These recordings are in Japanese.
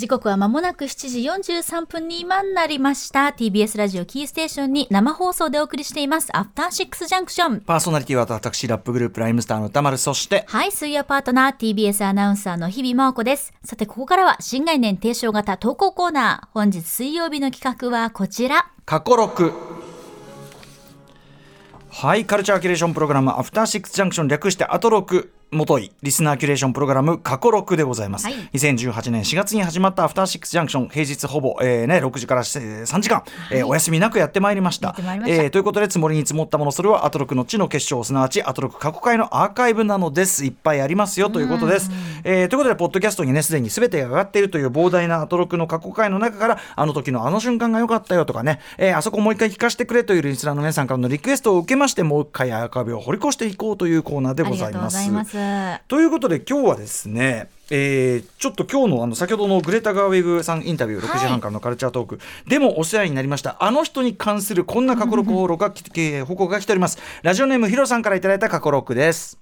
時刻は間もなく7時43分に今なりました。TBS ラジオキーステーションに生放送でお送りしています。アフターシックスジャンクション。パーソナリティは私、ラップグループライムスターの歌丸、そして、はい、水曜パートナー TBS アナウンサーの日々真央子です。さて、ここからは新概念提唱型投稿コーナー。本日水曜日の企画はこちら。過去6。はい、カルチャーキュレーションプログラム、アフターシックスジャンクション略してアトロク。もといリスナーキュレーションプログラム過去6でございます、はい。2018年4月に始まったアフターシックスジャンクション平日ほぼ、えーね、6時からえー3時間、えーお休みなくやってまいりました。まえーということで積もりに積もったものそれはアトロクの地の結晶すなわちアトロク過去回のアーカイブなのです。いっぱいありますよということです、えーということでポッドキャストにねすでに全てが上がっているという膨大なアトロクの過去回の中からあの時のあの瞬間が良かったよとかね、えーあそこもう一回聞かせてくれというリスナーの皆さんからのリクエストを受けましてもう一回アーカイブを掘り越していこうというコーナーでありがとうございます。ということで今日はですねえーちょっと今日のあの先ほどのグレタ・ガーウェグさんインタビュー6時半からのカルチャートーク、でもお世話になりました。あの人に関するこんな過去録報告が報告が来ております。ラジオネームヒロさんからいただいた過去録です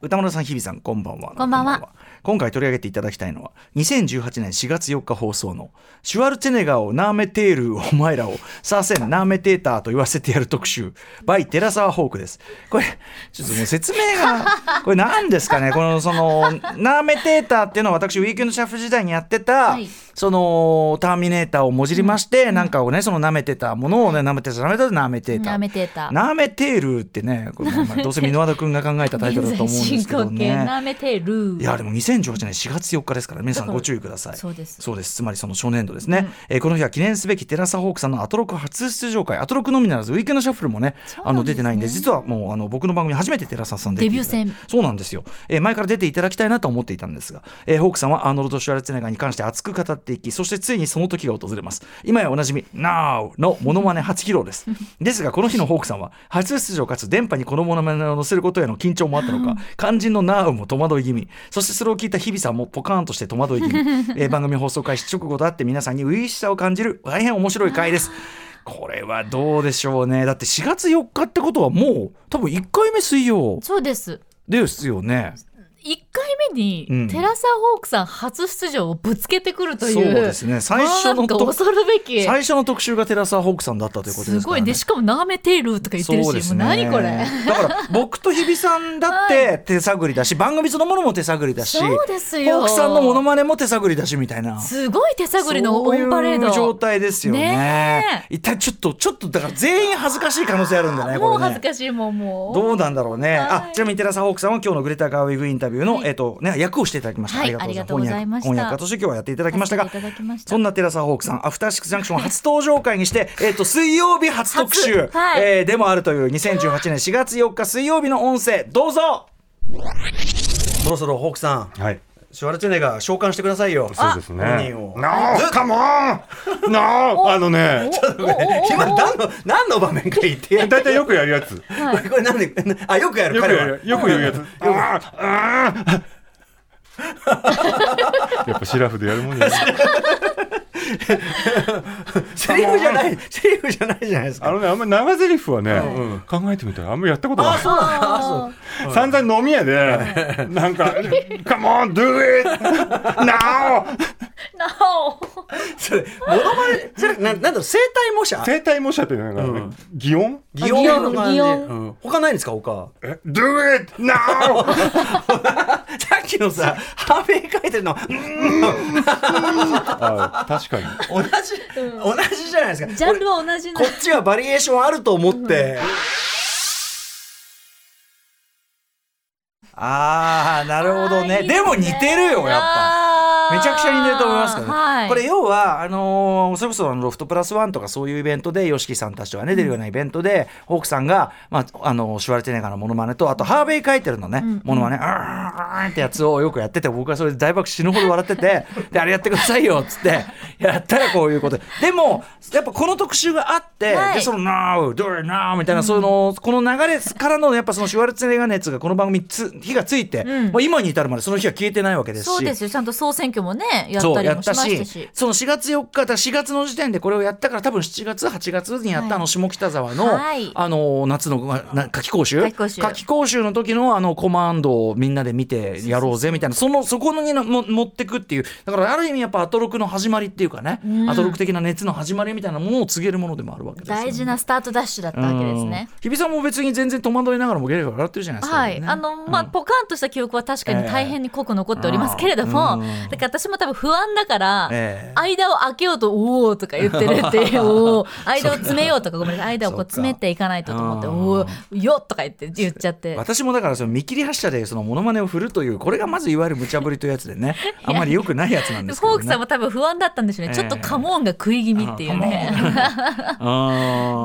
歌村さん日比さんこんばんは。こんばんは。今回取り上げていただきたいのは2018年4月4日放送のシュワルツェネガーをナーメテールお前らをさあせんナーメテーターと言わせてやる特集 by 寺澤ホークです。これちょっともう説明が これ何ですかね？このそのナーメテーターっていうのは私ウィークエンドシャッフル時代にやってた、はい。そのターミネーターをもじりまして、なんかをねその舐めてたものをね舐めてた舐めてたナーメテーターナメテーターナーメテールってねこれまあどうせ箕輪田君が考えたタイトルだと思うんですけど現在進行形ねナメテルいやでも2018年4月4日ですから皆さんご注意ください。そうです。そうです。つまりその初年度ですね、えーこの日は記念すべきテラサホークさんのアトロク初出場会アトロクのみならずウィークエンドシャッフルもねあの出てないんで実はもうあの僕の番組初めてテラサさん出ていただいてデビュー戦そうなんですよ、えー前から出ていただきたいなと思っていたんですが、えーホークさんはアーノルド・シュワルツェネッガーに関して熱く語っていきそしてついにその時が訪れます。今やおなじみ Now のモノマネ初披露です。ですがこの日のホークさんは初出場かつ電波にこのモノマネを載せることへの緊張もあったのか 肝心の Now も戸惑い気味。そしてそれを聞いた日比さんもポカーンとして戸惑い気味、えー番組放送開始直後とあって皆さんに初々しさを感じる大変面白い回です。これはどうでしょうね。だって4月4日ってことはもう多分1回目水曜。そうです。ですよね1回目に、うん。テラサ・ホークさん初出場をぶつけてくるというそうですね。最初の恐るべき。最初の特集がテラサーホークさんだったということで。すね、ごいでしかもナメテルとか言ってるしねもう何これ。だから僕と日比さんだって手探りだし、番組そのものも手探りだしそうですよ。ホークさんのモノマネも手探りだしみたいな。すごい手探りのオンパレード。状態ですよね。ね一体ちょっとちょっとだから全員恥ずかしい可能性あるんだねこれね。もう恥ずかしいもんもう。どうなんだろうね。はい。あ、ちなみにテラサホークさんは今日のグレタガーウィグインタビューの、えっ、とね役をしていただきました。はいありがとうございました翻訳翻訳家として今日はやっていただきましたがそんなテラサホークさん、アフターシックスジャンクション 初登場会にして、えっ、と水曜日初特集、初はいえーでもあるという2018年4月4日水曜日の音声どうぞ。そろそろホークさん、はい。シュワルツェネッガー召喚してくださいよ。そうですね。本人を No, come on! No! あのね、今何の何の場面か言ってやだいたいよくやるやつ。よこれこれ何であよくやるく彼はやる、よく言うやつ。あーあーやっぱシラフでやるもんやね。セリフじゃないセリフじゃないじゃないですか。あのね、あんまり長台詞はね、考えてみたらあんまりやったことない。そうなんだ。あそう 散々飲み屋で、なんか、Come on, do it! Now! それモノマネそれななんだろう生体模写？生体模写ってなんか、うん。擬音？擬音？の感じ、他ないんですか他え Do it! Now! さっきのさハーベイ書いてるの。うん。あ確かに。同じ、同じじゃないですか。ジャンルは同じなこっちはバリエーションあると思って、ああなるほどね。でも似てるよやっぱめちゃくちゃ似てると思いますけどね、はい。これ要はあのーそれこそあのロフトプラスワンとかそういうイベントで YOSHIKI さんたちとかね出るようなイベントで、ホークさんが、まあ、あのシュワルテネガーのモノマネとあとハーベイ書いてるのね、モノマネ「あーってやつをよくやってて僕はそれで大爆死ぬほど笑ってて であれやってくださいよっつってやったらこういうこと。ででもやっぱこの特集があって、はい。でその「Now do it now」みたいな、そのこの流れからのやっぱそのシュワルツェネガー熱がこの番組につ火がついて、うんもう今に至るまでその日は消えてないわけですしそうですよちゃん。と総選挙挙もねやったりもしたましたしし。その4月4日だ4月の時点でこれをやったから多分7月8月にやったあの下北沢の、はい。あの夏の夏期講習？夏期講習。の時のあのコマンドをみんなで見てやろうぜみたいな。そのそこにのも持ってくっていう。だからある意味やっぱアトロクの始まりっていうかね、うんアトロク的な熱の始まりみたいなものを告げるものでもあるわけですよね。大事なスタートダッシュだったわけですね。うん。日比さんも別に全然戸惑いながらもゲラゲラ笑ってるじゃないですか。はい、ねあのまあ、うん。ポカンとした記憶は確かに大変に濃く残っておりますけれども、だから私も多分不安だから、ええ。間を開けようとおおとか言ってるっていう おー間を詰めようとかごめんなさい。間をこう詰めていかないとと思っておかおよっとか言って言っちゃって。私もだからその見切り発車でそのモノマネを振るというこれがまずいわゆる無茶ぶりというやつでねあんまり良くないやつなんですけど、ね。フォークさんも多分不安だったんでしょうね、ちょっとカモンが食い気味っていうね。い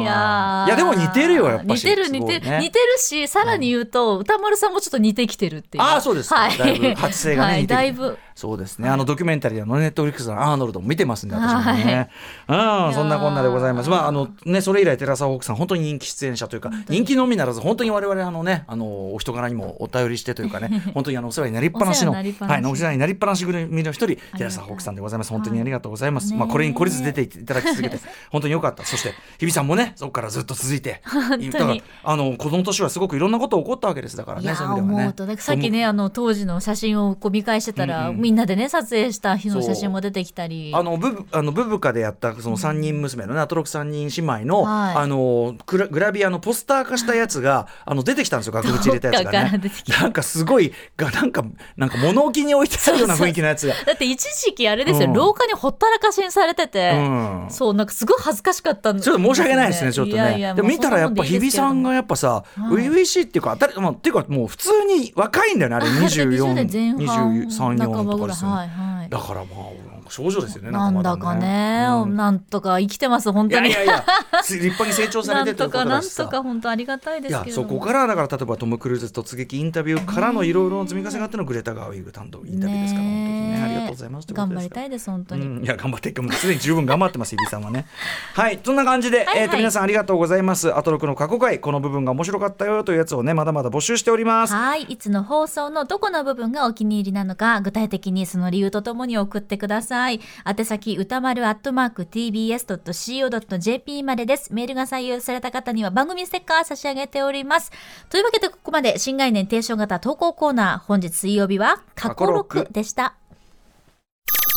やー。いやでも似てるよやっぱし。似てる似てる、ね。似てるしさらに言うと、歌丸さんもちょっと似てきてるっていう。ああそうですか、はい、だいぶ発声がね、はい。似てる。だいぶそうですね。あのドキュメンタリーのネットフリックスのアーノルドも見てますんで私もね、うんそんなこんなでございます。まああのねそれ以来寺澤ホークさん本当に人気出演者というか人気のみならず本当に我々あのねあのお人柄にもお便りしてというかね 本当にあのお世話になりっぱなしのお世話になりっぱなし。はいお世話になりっぱなし組の一人寺澤ホークさんでございます。本当にありがとうございます、はいまあこれに懲りず出ていただき続けて本当に良かった。そして日比さんもねそこからずっと続いて。当に。だからあのこの年はすごくいろんなこと起こったわけです。だからねそういう意味ではね。さっきねあの当時の写真をこう見返してたら、みんなでね撮影した日の写真も出てきたり。あのブブあのブブカでやったその三人娘のねアトロク三人姉妹の、はい。あのグラグラビアのポスター化したやつが あの出てきたんですよ額縁入れたやつがね。なんかすごいがなんかなんか物置に置いてあるような雰囲気のやつが。だって一時期あれですよ、うん。廊下にほったらかしにされてて、うん。そうなんかすごい恥ずかしかったんちょっと申し訳ないですね、ちょっとね。でも見たらやっぱ日比さんがややっぱさ、はい。初々しいっていうか、当たり、まあ、っていうかもう普通に若いんだよね、あれ24、代前半23、4半ばぐらい。はいはい。だからまあ、少女ですよね、なんまだかね、うん。なんとか生きてます本当に。いやいや、立派に成長されてといとかなんとか本当ありがたいですけれども。そこからだから例えばトム・クルーズ突撃インタビューからのいろいろな積み重ねがあってのグレタ・ガーウィグ担当インタビューですから、本当にございます頑張りたいです本当に、うん、いや頑張ってもうすでに十分頑張ってます 日比さんはねはいそんな感じで、はいはいえーと皆さんありがとうございますアトロクの過去回この部分が面白かったよというやつをねまだまだ募集しておりますはい。いつの放送のどこの部分がお気に入りなのか、具体的にその理由とともに送ってください。宛先、歌丸アットマーク tbs.co.jp までです。メールが採用された方には番組ステッカー差し上げております。というわけで、ここまで新概念提唱型投稿コーナー、本日水曜日は過去6でした。